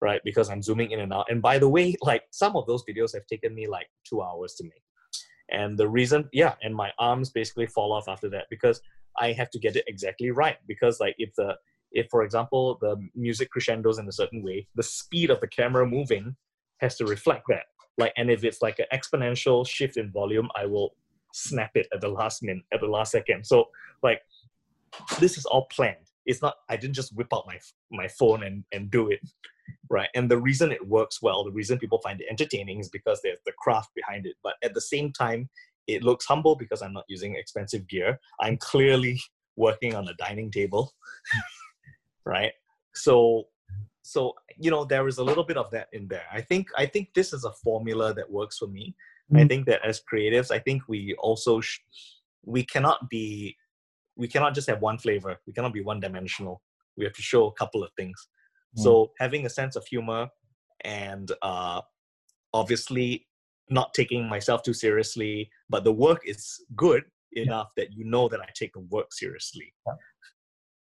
Speaker 2: right because i'm zooming in and out and by the way like some of those videos have taken me like two hours to make and the reason yeah and my arms basically fall off after that because i have to get it exactly right. Because like if the if for example the music crescendos in a certain way the speed of the camera moving has to reflect that. Like and if it's like an exponential shift in volume i will snap it at the last minute at the last second. So like this is all planned. It's not i didn't just whip out my my phone and and do it right and the reason it works well the reason people find it entertaining is because there's the craft behind it but at the same time it looks humble because i'm not using expensive gear. I'm clearly working on a dining table right? So so you know there is a little bit of that in there. I think i think this is a formula that works for me. I
Speaker 1: Mm.
Speaker 2: think that as creatives i think we also sh- we cannot be we cannot just have one flavor. We cannot be one dimensional. We have to show a couple of things so having a sense of humor and uh, obviously not taking myself too seriously, but the work is good enough that you know that I take the work seriously.
Speaker 1: Yeah.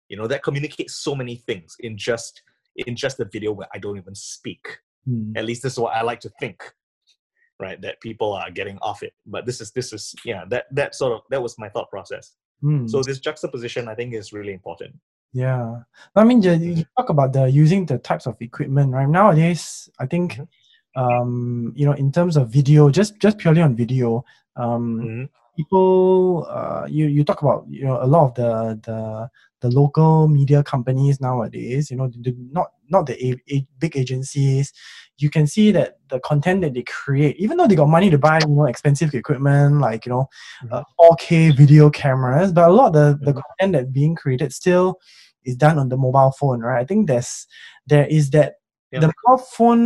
Speaker 2: You know that communicates so many things in just in just a video where I don't even speak.
Speaker 1: Mm.
Speaker 2: At least this is what I like to think, right? That people are getting off it. But this is this is yeah that that sort of that was my thought process.
Speaker 1: Mm.
Speaker 2: So this juxtaposition I think is really important.
Speaker 1: Yeah, I mean, you, you talk about the using the types of equipment, right? Nowadays, I think,
Speaker 2: Mhm.
Speaker 1: um, you know, in terms of video, just just purely on video, um,
Speaker 2: Mhm.
Speaker 1: people, uh, you you talk about, you know, a lot of the the the local media companies nowadays, you know, the, not not the a, a, big agencies. You can see that the content that they create, even though they got money to buy, you know, expensive equipment like you know, uh, 4K video cameras, but a lot of the, the content that being created still is done on the mobile phone, right? I think there's there is that
Speaker 2: Yeah.
Speaker 1: the mobile phone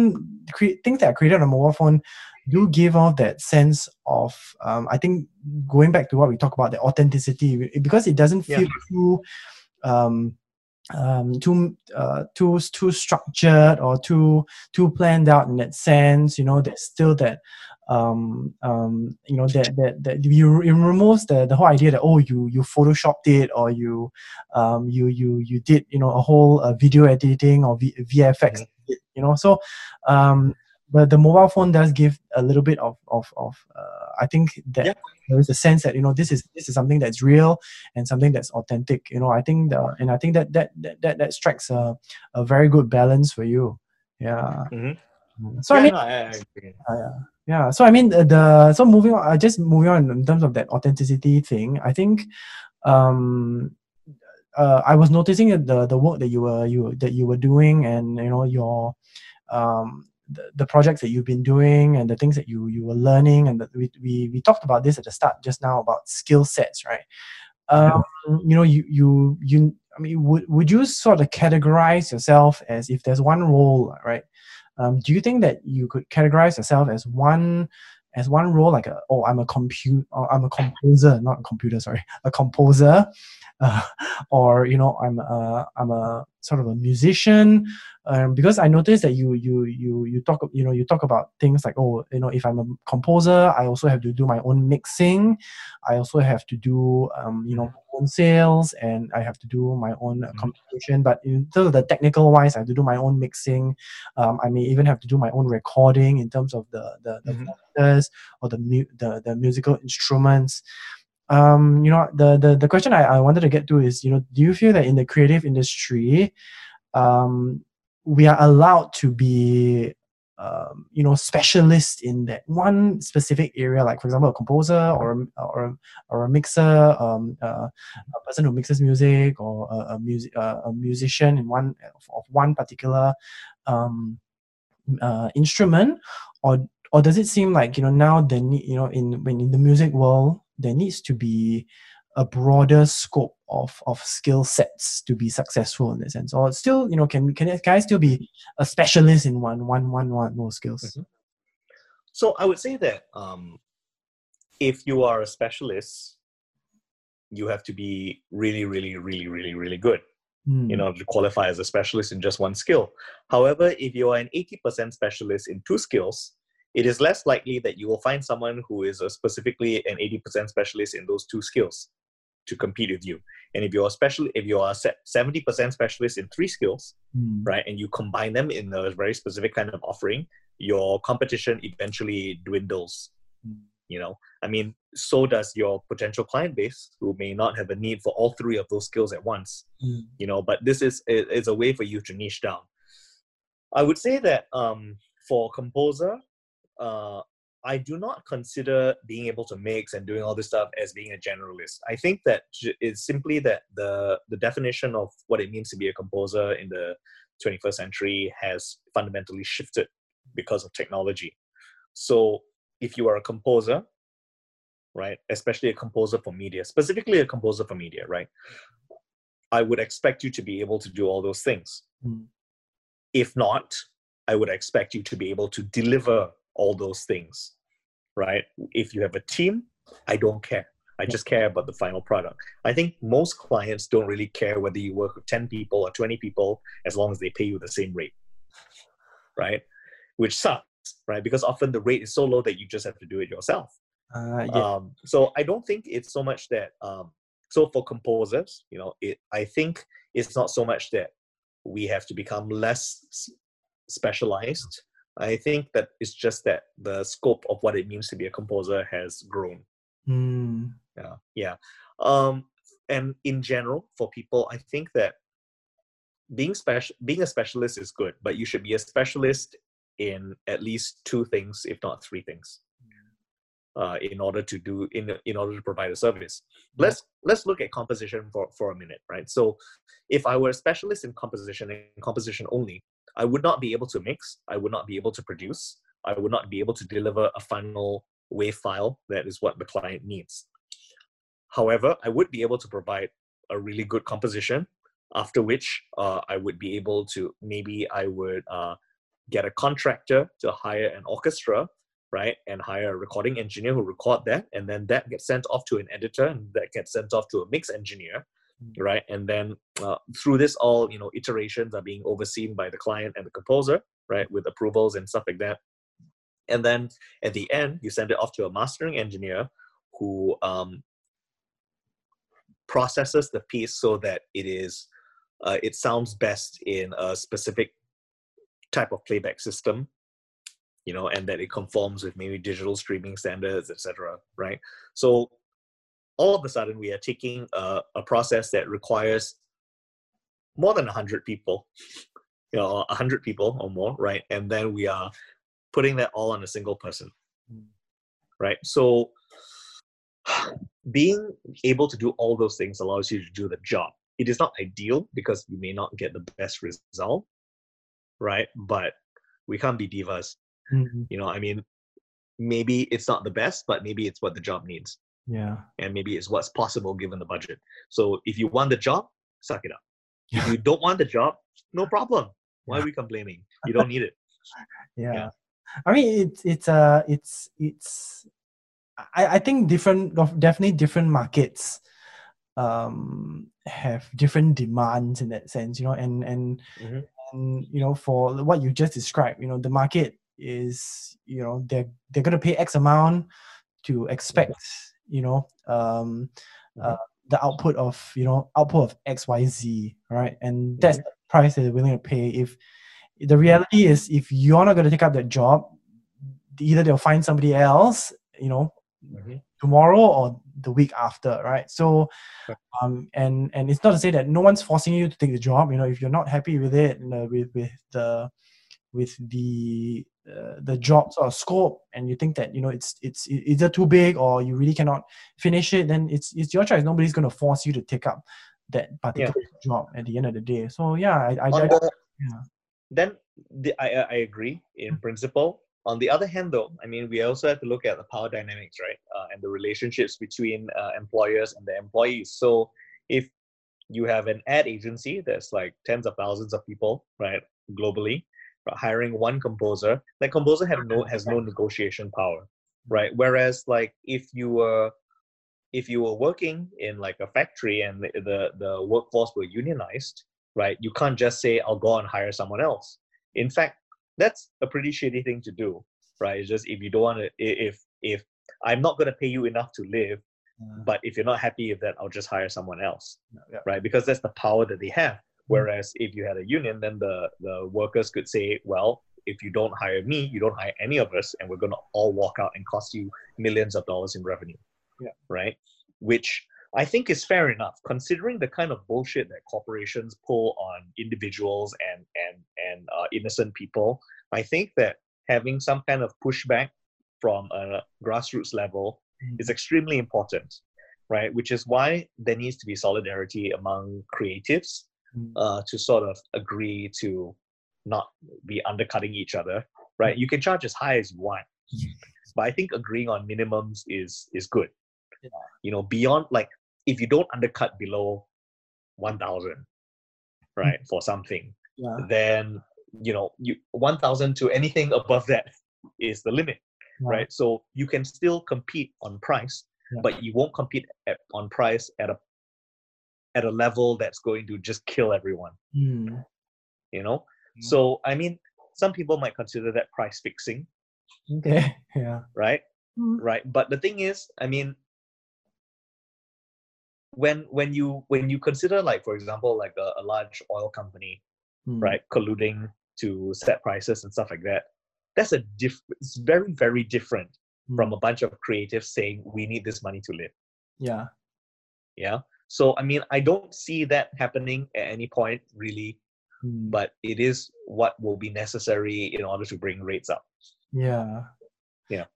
Speaker 1: cre- things that are created on a mobile phone do give off that sense of um, I think going back to what we talk about the authenticity because it doesn't
Speaker 2: Yeah.
Speaker 1: feel too um, um, too uh, too too structured or too too planned out in that sense. You know, there's still that um, um, you know that that that you it removes the the whole idea that oh you you photoshopped it or you um, you you you did you know a whole uh, video editing or v- VFX you know so um, but the mobile phone does give a little bit of of, of uh, I think that
Speaker 2: Yeah.
Speaker 1: there is a sense that you know this is this is something that's real and something that's authentic you know I think the, and I think that that that that, that strikes a, a very good balance for you yeah
Speaker 2: Mhm.
Speaker 1: so I mean
Speaker 2: no, I, agree.
Speaker 1: yeah so i mean the, the so moving on uh, just moving on in terms of that authenticity thing i think um uh, i was noticing the the work that you were you that you were doing and you know your um the, the projects that you've been doing and the things that you you were learning and that we, we we talked about this at the start just now about skill sets right? Um you know you you you i mean would would you sort of categorize yourself as if there's one role right um, do you think that you could categorize yourself as one as one role like a oh i'm a compute or i'm a composer not a computer sorry a composer uh, or you know i'm a i'm a sort of a musician um, because i noticed that you you you you talk you know you talk about things like oh you know if i'm a composer i also have to do my own mixing i also have to do um, you know own sales and I have to do my own uh, communication. But in terms of the technical wise, I have to do my own mixing. Um, I may even have to do my own recording in terms of the the, the
Speaker 2: Mhm.
Speaker 1: or the, mu- the the musical instruments. Um, you know, the, the the question I, I wanted to get to is, you know, do you feel that in the creative industry, um, we are allowed to be um, you know specialist in that one specific area like for example a composer or or a, or a mixer um, uh, a person who mixes music or a, a music uh, a musician in one of, one particular um, uh, instrument? Or or does it seem like you know now the you know in when in the music world there needs to be a broader scope of of skill sets to be successful in that sense or still you know can can, can i still be a specialist in one one one one more skills
Speaker 2: Mhm. So I would say that um, if you are a specialist, you have to be really, really, really, really, really good
Speaker 1: Hmm.
Speaker 2: in order to qualify as a specialist in just one skill. However, if you are an 80% specialist in two skills, it is less likely that you will find someone who is a specifically an 80% specialist in those two skills to compete with you. And if you're a special, if you are a 70% specialist in three skills,
Speaker 1: Hmm.
Speaker 2: right, and you combine them in a very specific kind of offering, your competition eventually dwindles.
Speaker 1: Mm.
Speaker 2: You know, I mean, so does your potential client base, who may not have a need for all three of those skills at once.
Speaker 1: Hmm.
Speaker 2: You know, but this is is a way for you to niche down. I would say that um, for composer, uh, I do not consider being able to mix and doing all this stuff as being a generalist. I think that it's simply that the the definition of what it means to be a composer in the 21st century has fundamentally shifted because of technology. So if you are a composer, right, especially a composer for media, specifically a composer for media, right, I would expect you to be able to do all those things.
Speaker 1: Hmm.
Speaker 2: If not, I would expect you to be able to deliver all those things, right? If you have a team, I don't care. I just care about the final product. I think most clients don't really care whether you work with 10 people or 20 people as long as they pay you the same rate, right? Which sucks, right? Because often the rate is so low that you just have to do it yourself.
Speaker 1: Uh, yeah.
Speaker 2: Um, so I don't think it's so much that. Um, so for composers, you know, it. I think it's not so much that we have to become less specialized. I think that it's just that the scope of what it means to be a composer has grown.
Speaker 1: Hmm.
Speaker 2: Yeah, yeah. Um, and in general, for people, I think that being special, being a specialist is good, but you should be a specialist in at least two things, if not three things, uh, in order to do in in order to provide a service.
Speaker 1: Yeah.
Speaker 2: Let's let's look at composition for for a minute, right? So, if I were a specialist in composition and composition only, I would not be able to mix. I would not be able to produce. I would not be able to deliver a final wave file that is what the client needs. However, I would be able to provide a really good composition, after which uh, I would be able to maybe I would uh, get a contractor to hire an orchestra, right, and hire a recording engineer who record that, and then that gets sent off to an editor, and that gets sent off to a mix engineer. Right, and then uh, through this all you know iterations are being overseen by the client and the composer, right, with approvals and stuff like that. And then at the end, you send it off to a mastering engineer who um, processes the piece so that it is uh, it sounds best in a specific type of playback system you know and that it conforms with maybe digital streaming standards etc right so all of a sudden we are taking a, a process that requires more than 100 people you know 100 people or more right? And then we are putting that all on a single person right? So being able to do all those things allows you to do the job. It is not ideal because you may not get the best result right? But we can't be divas.
Speaker 1: Mhm.
Speaker 2: you know i mean maybe it's not the best but maybe it's what the job needs
Speaker 1: Yeah.
Speaker 2: and maybe it's what's possible given the budget so if you want the job suck it up if you don't want the job no problem why are we complaining you don't need it
Speaker 1: yeah.
Speaker 2: Yeah.
Speaker 1: I mean, it's it's uh it's it's. I I think different definitely different markets, um, have different demands in that sense, you know, and and
Speaker 2: Mhm.
Speaker 1: and you know for what you just described, you know, the market is you know they're they're gonna pay X amount to expect you know um uh, the output of you know output of X Y Z, right? And that's the price that they're willing to pay. If the reality is, if you're not going to take up that job, either they'll find somebody else, you know,
Speaker 2: Mhm.
Speaker 1: tomorrow or the week after, right? So, um, and and it's not to say that no one's forcing you to take the job. You know, if you're not happy with it, know, with with the with the uh, the job sort of scope, and you think that you know it's it's either too big or you really cannot finish it, then it's it's your choice. Nobody's going to force you to take up that particular job at the end of the day. So yeah, I, I,
Speaker 2: the-
Speaker 1: yeah.
Speaker 2: then the, I, I agree in principle. On the other hand, though, I mean, we also have to look at the power dynamics, right, uh, and the relationships between uh, employers and the employees. So, if you have an ad agency that's like tens of thousands of people, right, globally, Uh, hiring one composer, that composer have no has no negotiation power, right? Whereas, like, if you were if you were working in like a factory and the, the, the workforce were unionized, right, you can't just say, I'll go and hire someone else. In fact, that's a pretty shitty thing to do, right? It's just if you don't want to, if, if I'm not going to pay you enough to live,
Speaker 1: mm.
Speaker 2: but if you're not happy with that, I'll just hire someone else,
Speaker 1: Yeah.
Speaker 2: right? Because that's the power that they have. Whereas if you had a union, then the, the workers could say, well, if you don't hire me, you don't hire any of us, and we're going to all walk out and cost you millions of dollars in revenue.
Speaker 1: Yeah.
Speaker 2: Right. Which I think is fair enough, considering the kind of bullshit that corporations pull on individuals and and and uh, innocent people. I think that having some kind of pushback from a grassroots level is extremely important, right? Which is why there needs to be solidarity among creatives. Uh, to sort of agree to not be undercutting each other, right? You can charge as high as you want, but I think agreeing on minimums is is good.
Speaker 1: Yeah.
Speaker 2: You know, beyond like if you don't undercut below one thousand, right, for something,
Speaker 1: yeah.
Speaker 2: then you know you one thousand to anything above that is the limit,
Speaker 1: Yeah.
Speaker 2: right? So you can still compete on price, but you won't compete at, on price at a at a level that's going to just kill everyone
Speaker 1: Mm.
Speaker 2: you know
Speaker 1: Mm.
Speaker 2: so i mean some people might consider that price fixing
Speaker 1: Okay. Yeah.
Speaker 2: right
Speaker 1: Mm.
Speaker 2: right but the thing is i mean when when you when you consider like for example like a, a large oil company
Speaker 1: Mm.
Speaker 2: right colluding to set prices and stuff like that that's a diff it's very very different from
Speaker 1: Mm.
Speaker 2: a bunch of creatives saying we need this money to live
Speaker 1: Yeah.
Speaker 2: yeah so i mean i don't see that happening at any point really
Speaker 1: Mm.
Speaker 2: but it is what will be necessary in order to bring rates up
Speaker 1: Yeah.
Speaker 2: Yeah.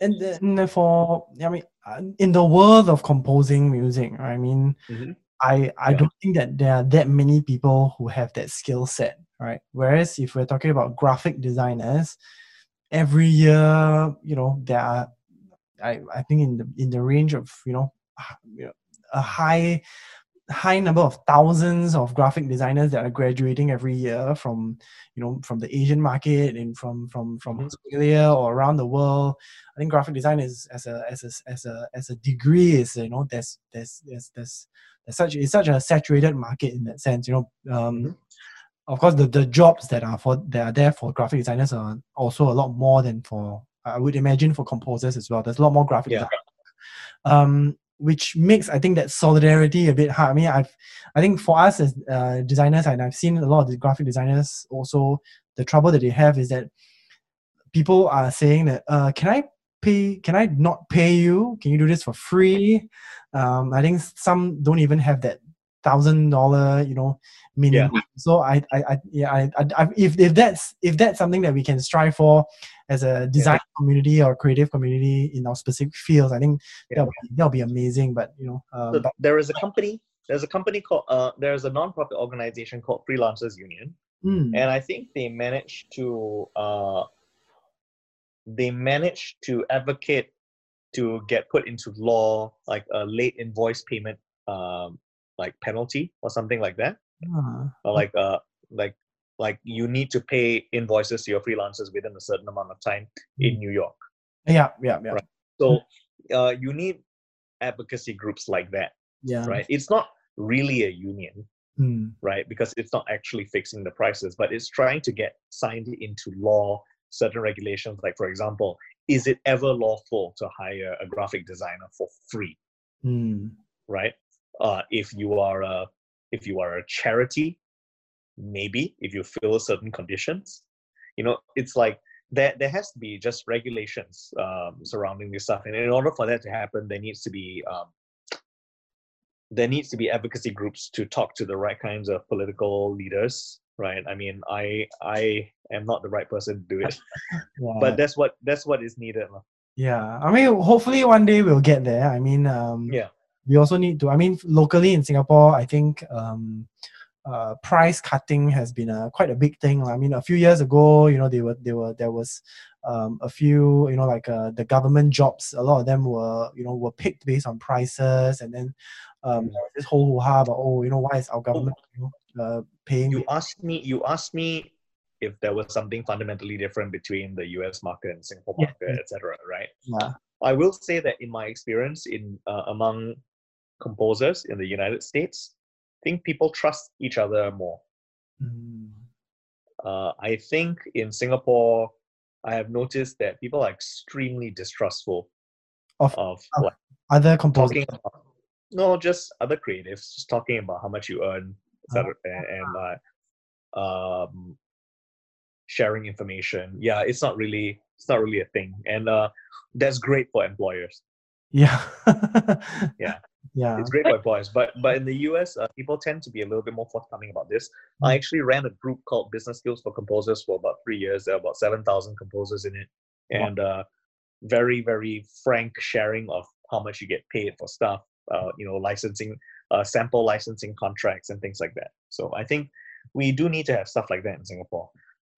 Speaker 1: And then for I mean, uh, in the world of composing music, I mean,
Speaker 2: Mhm.
Speaker 1: I I
Speaker 2: Yeah.
Speaker 1: don't think that there are that many people who have that skill set, right? Whereas if we're talking about graphic designers, every year, you know, there are I, I think in the in the range of you know, you know a high high number of thousands of graphic designers that are graduating every year from you know from the Asian market and from from from
Speaker 2: Mhm.
Speaker 1: Australia or around the world. I think graphic design is as a as a as a as a degree is you know there's there's there's there's, there's such it's such a saturated market in that sense. You know, um,
Speaker 2: Mhm.
Speaker 1: of course the the jobs that are for that are there for graphic designers are also a lot more than for I would imagine for composers as well. There's a lot more graphic
Speaker 2: Yeah.
Speaker 1: design. Um, which makes I think that solidarity a bit hard. I mean, I've I think for us as uh, designers, and I've seen a lot of the graphic designers also. The trouble that they have is that people are saying that, uh, "Can I pay? Can I not pay you? Can you do this for free?" Um, I think some don't even have that thousand dollar, you know, minimum. So I, I, I yeah, I, I, if if that's if that's something that we can strive for as a design community or creative community in our specific fields, I think
Speaker 2: Yeah.
Speaker 1: that'll be, that'll be amazing. But you know, um,
Speaker 2: So
Speaker 1: but
Speaker 2: there is a company. There's a company called. Uh, there's a non-profit organization called Freelancers Union,
Speaker 1: mm,
Speaker 2: and I think they managed to. Uh, they managed to advocate to get put into law like a late invoice payment, um, like penalty or something like that,
Speaker 1: ah,
Speaker 2: or like uh like like you need to pay invoices to your freelancers within a certain amount of time in New York.
Speaker 1: yeah, yeah, yeah,
Speaker 2: Right. So uh, you need advocacy groups like that,
Speaker 1: yeah,
Speaker 2: right? It's not really a union,
Speaker 1: mm,
Speaker 2: right? Because it's not actually fixing the prices, but it's trying to get signed into law certain regulations. Like, for example, is it ever lawful to hire a graphic designer for free,
Speaker 1: mm,
Speaker 2: right? Uh, if you are a if you are a charity, maybe if you fill certain conditions, you know, it's like there there has to be just regulations um, surrounding this stuff, and in order for that to happen, there needs to be um, there needs to be advocacy groups to talk to the right kinds of political leaders right i mean i i am not the right person to do it
Speaker 1: Yeah.
Speaker 2: but that's what that's what is needed
Speaker 1: yeah, I mean, hopefully one day we'll get there. I mean, um,
Speaker 2: yeah
Speaker 1: we also need to. I mean, locally in Singapore, I think um, uh, price cutting has been a quite a big thing. I mean, a few years ago, you know, they were they were there was um, a few, you know, like uh, the government jobs. A lot of them were, you know, were picked based on prices, and then um, this whole hoo-ha about, oh, you know, why is our government, you know, uh, paying?
Speaker 2: you asked me you asked me if there was something fundamentally different between the us market and singapore
Speaker 1: Yeah.
Speaker 2: market etc right
Speaker 1: yeah.
Speaker 2: i will say that in my experience in uh, among composers in the united states think people trust each other more
Speaker 1: Mm.
Speaker 2: uh, I think in Singapore, I have noticed that people are extremely distrustful
Speaker 1: Of-
Speaker 2: of
Speaker 1: of
Speaker 2: like
Speaker 1: Other composers.
Speaker 2: talking about no, just other creatives, just talking about how much you earn, etc., and, and uh, um, sharing information. Yeah, it's not really it's not really a thing, and uh, that's great for employers.
Speaker 1: Yeah.
Speaker 2: Yeah.
Speaker 1: Yeah.
Speaker 2: It's great for employers, but but in the US, uh, people tend to be a little bit more forthcoming about this. I actually ran a group called Business Skills for Composers for about three years. There are about seven thousand composers in it,
Speaker 1: Wow.
Speaker 2: and uh, very very frank sharing of how much you get paid for stuff. Uh, you know, licensing, uh, sample licensing contracts and things like that. So I think we do need to have stuff like that in Singapore.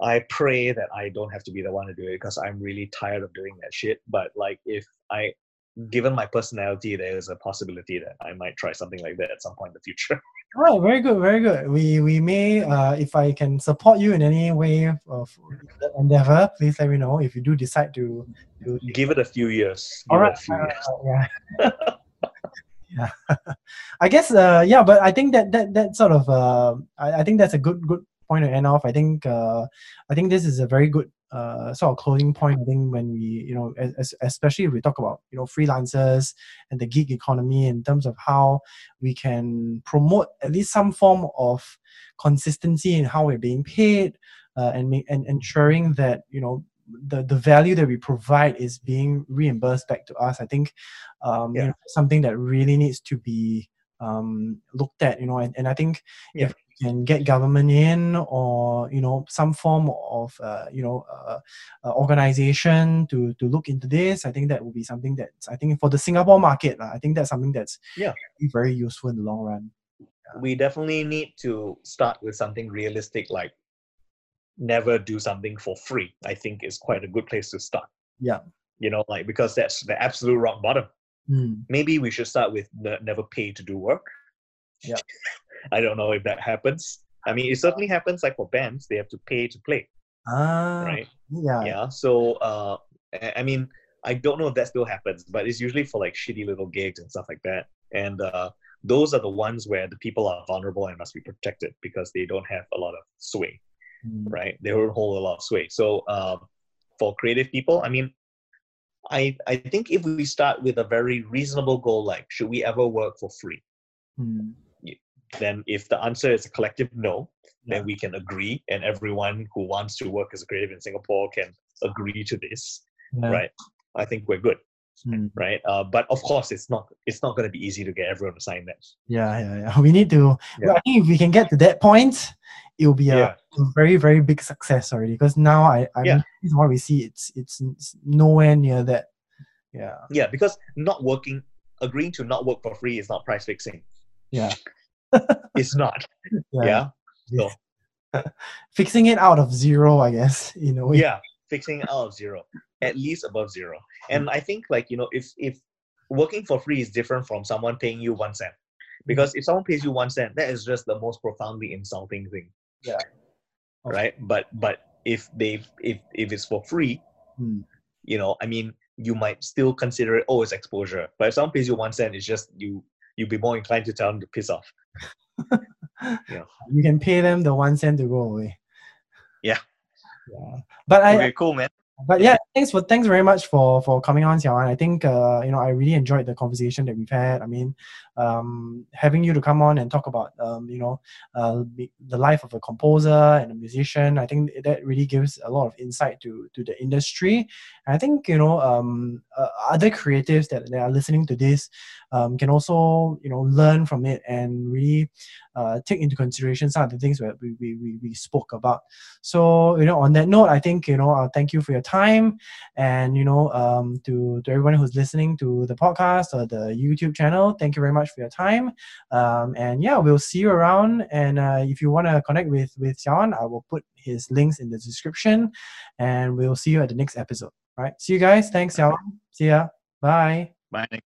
Speaker 2: I pray that I don't have to be the one to do it because I'm really tired of doing that shit. But like, if I given my personality, there's a possibility that I might try something like that at some point in the future.
Speaker 1: All right, very good, very good. We we may, uh, if I can support you in any way of endeavor, please let me know. If you do decide to, to
Speaker 2: Give it a few years.
Speaker 1: all
Speaker 2: it few
Speaker 1: uh,
Speaker 2: years.
Speaker 1: yeah, yeah. I guess, uh, yeah, but I think that that that sort of, uh, I, I think that's a good good point to end off. I think, uh, I think this is a very good uh, sort of closing point. I think when we, you know, as, especially if we talk about you know freelancers and the gig economy in terms of how we can promote at least some form of consistency in how we're being paid uh, and make, and ensuring that you know the, the value that we provide is being reimbursed back to us. I think um, you know, something that really needs to be um, looked at. You know, and, and I think
Speaker 2: Yeah.
Speaker 1: if can get government in or you know some form of uh, you know uh, uh, organization to to look into this, I think that will be something that's I think for the Singapore market, I think that's something that's
Speaker 2: Yeah.
Speaker 1: very, very useful in the long run.
Speaker 2: We definitely need to start with something realistic, like never do something for free. I think is quite a good place to start.
Speaker 1: Yeah.
Speaker 2: You know, like because that's the absolute rock bottom.
Speaker 1: Mm.
Speaker 2: Maybe we should start with ne- never pay to do work.
Speaker 1: Yeah.
Speaker 2: I don't know if that happens. I mean, it certainly happens. Like for bands, they have to pay to play,
Speaker 1: Ah,
Speaker 2: right?
Speaker 1: yeah.
Speaker 2: yeah so uh I- mean i don't know if that still happens but it's usually for like shitty little gigs and stuff like that and uh those are the ones where the people are vulnerable and must be protected because they don't have a lot of sway
Speaker 1: Mm.
Speaker 2: right they don't hold a lot of sway so um for creative people i mean i i think if we start with a very reasonable goal like should we ever work for free
Speaker 1: Mm.
Speaker 2: Then if the answer is a collective no
Speaker 1: Yeah.
Speaker 2: then we can agree and everyone who wants to work as a creative in singapore can agree to this
Speaker 1: Yeah.
Speaker 2: right i think we're good
Speaker 1: Mm.
Speaker 2: right uh, but of course it's not it's not going to be easy to get everyone to sign that
Speaker 1: Yeah, yeah, yeah. We need to.
Speaker 2: Yeah.
Speaker 1: I think if we can get to that point, it will be a, very, very big success already. Because now I, I
Speaker 2: Yeah.
Speaker 1: mean, this is what we see. It's, it's it's nowhere near that. Yeah,
Speaker 2: yeah because not working agreeing to not work for free is not price fixing
Speaker 1: yeah,
Speaker 2: it's not. Yeah. So-
Speaker 1: Fixing it out of zero, I guess. In a way.
Speaker 2: yeah fixing out of zero. At least above zero. And i think like you know if if working for free is different from someone paying you one cent. Because if someone pays you one cent that is just the most profoundly insulting thing.
Speaker 1: Yeah. Of-
Speaker 2: right? But but if they if if it's for free
Speaker 1: Hmm.
Speaker 2: you know i mean you might still consider it oh it's exposure. But if someone pays you one cent it's just you you'd be more inclined to tell them to piss off yeah.
Speaker 1: You can pay them the one cent to go away.
Speaker 2: Yeah.
Speaker 1: Yeah. But I,
Speaker 2: cool man
Speaker 1: but yeah, thanks for thanks very much for for coming on, Xiaoan. I think uh, you know I really enjoyed the conversation that we've had. I mean, um, having you to come on and talk about um, you know uh, the life of a composer and a musician. I think that really gives a lot of insight to to the industry. I think you know um, uh, other creatives that, that are listening to this um, can also you know learn from it and really uh, take into consideration some of the things that we, we, we, we spoke about. So you know on that note, I think you know I'll thank you for your time and you know um, to to everyone who's listening to the podcast or the YouTube channel. Thank you very much for your time. Um, and yeah, we'll see you around. And uh, if you want to connect with with Xiaoan, I will put his links in the description. And we'll see you at the next episode. All right. See you guys. Thanks, Xiaoan. See ya. Bye.
Speaker 2: Bye.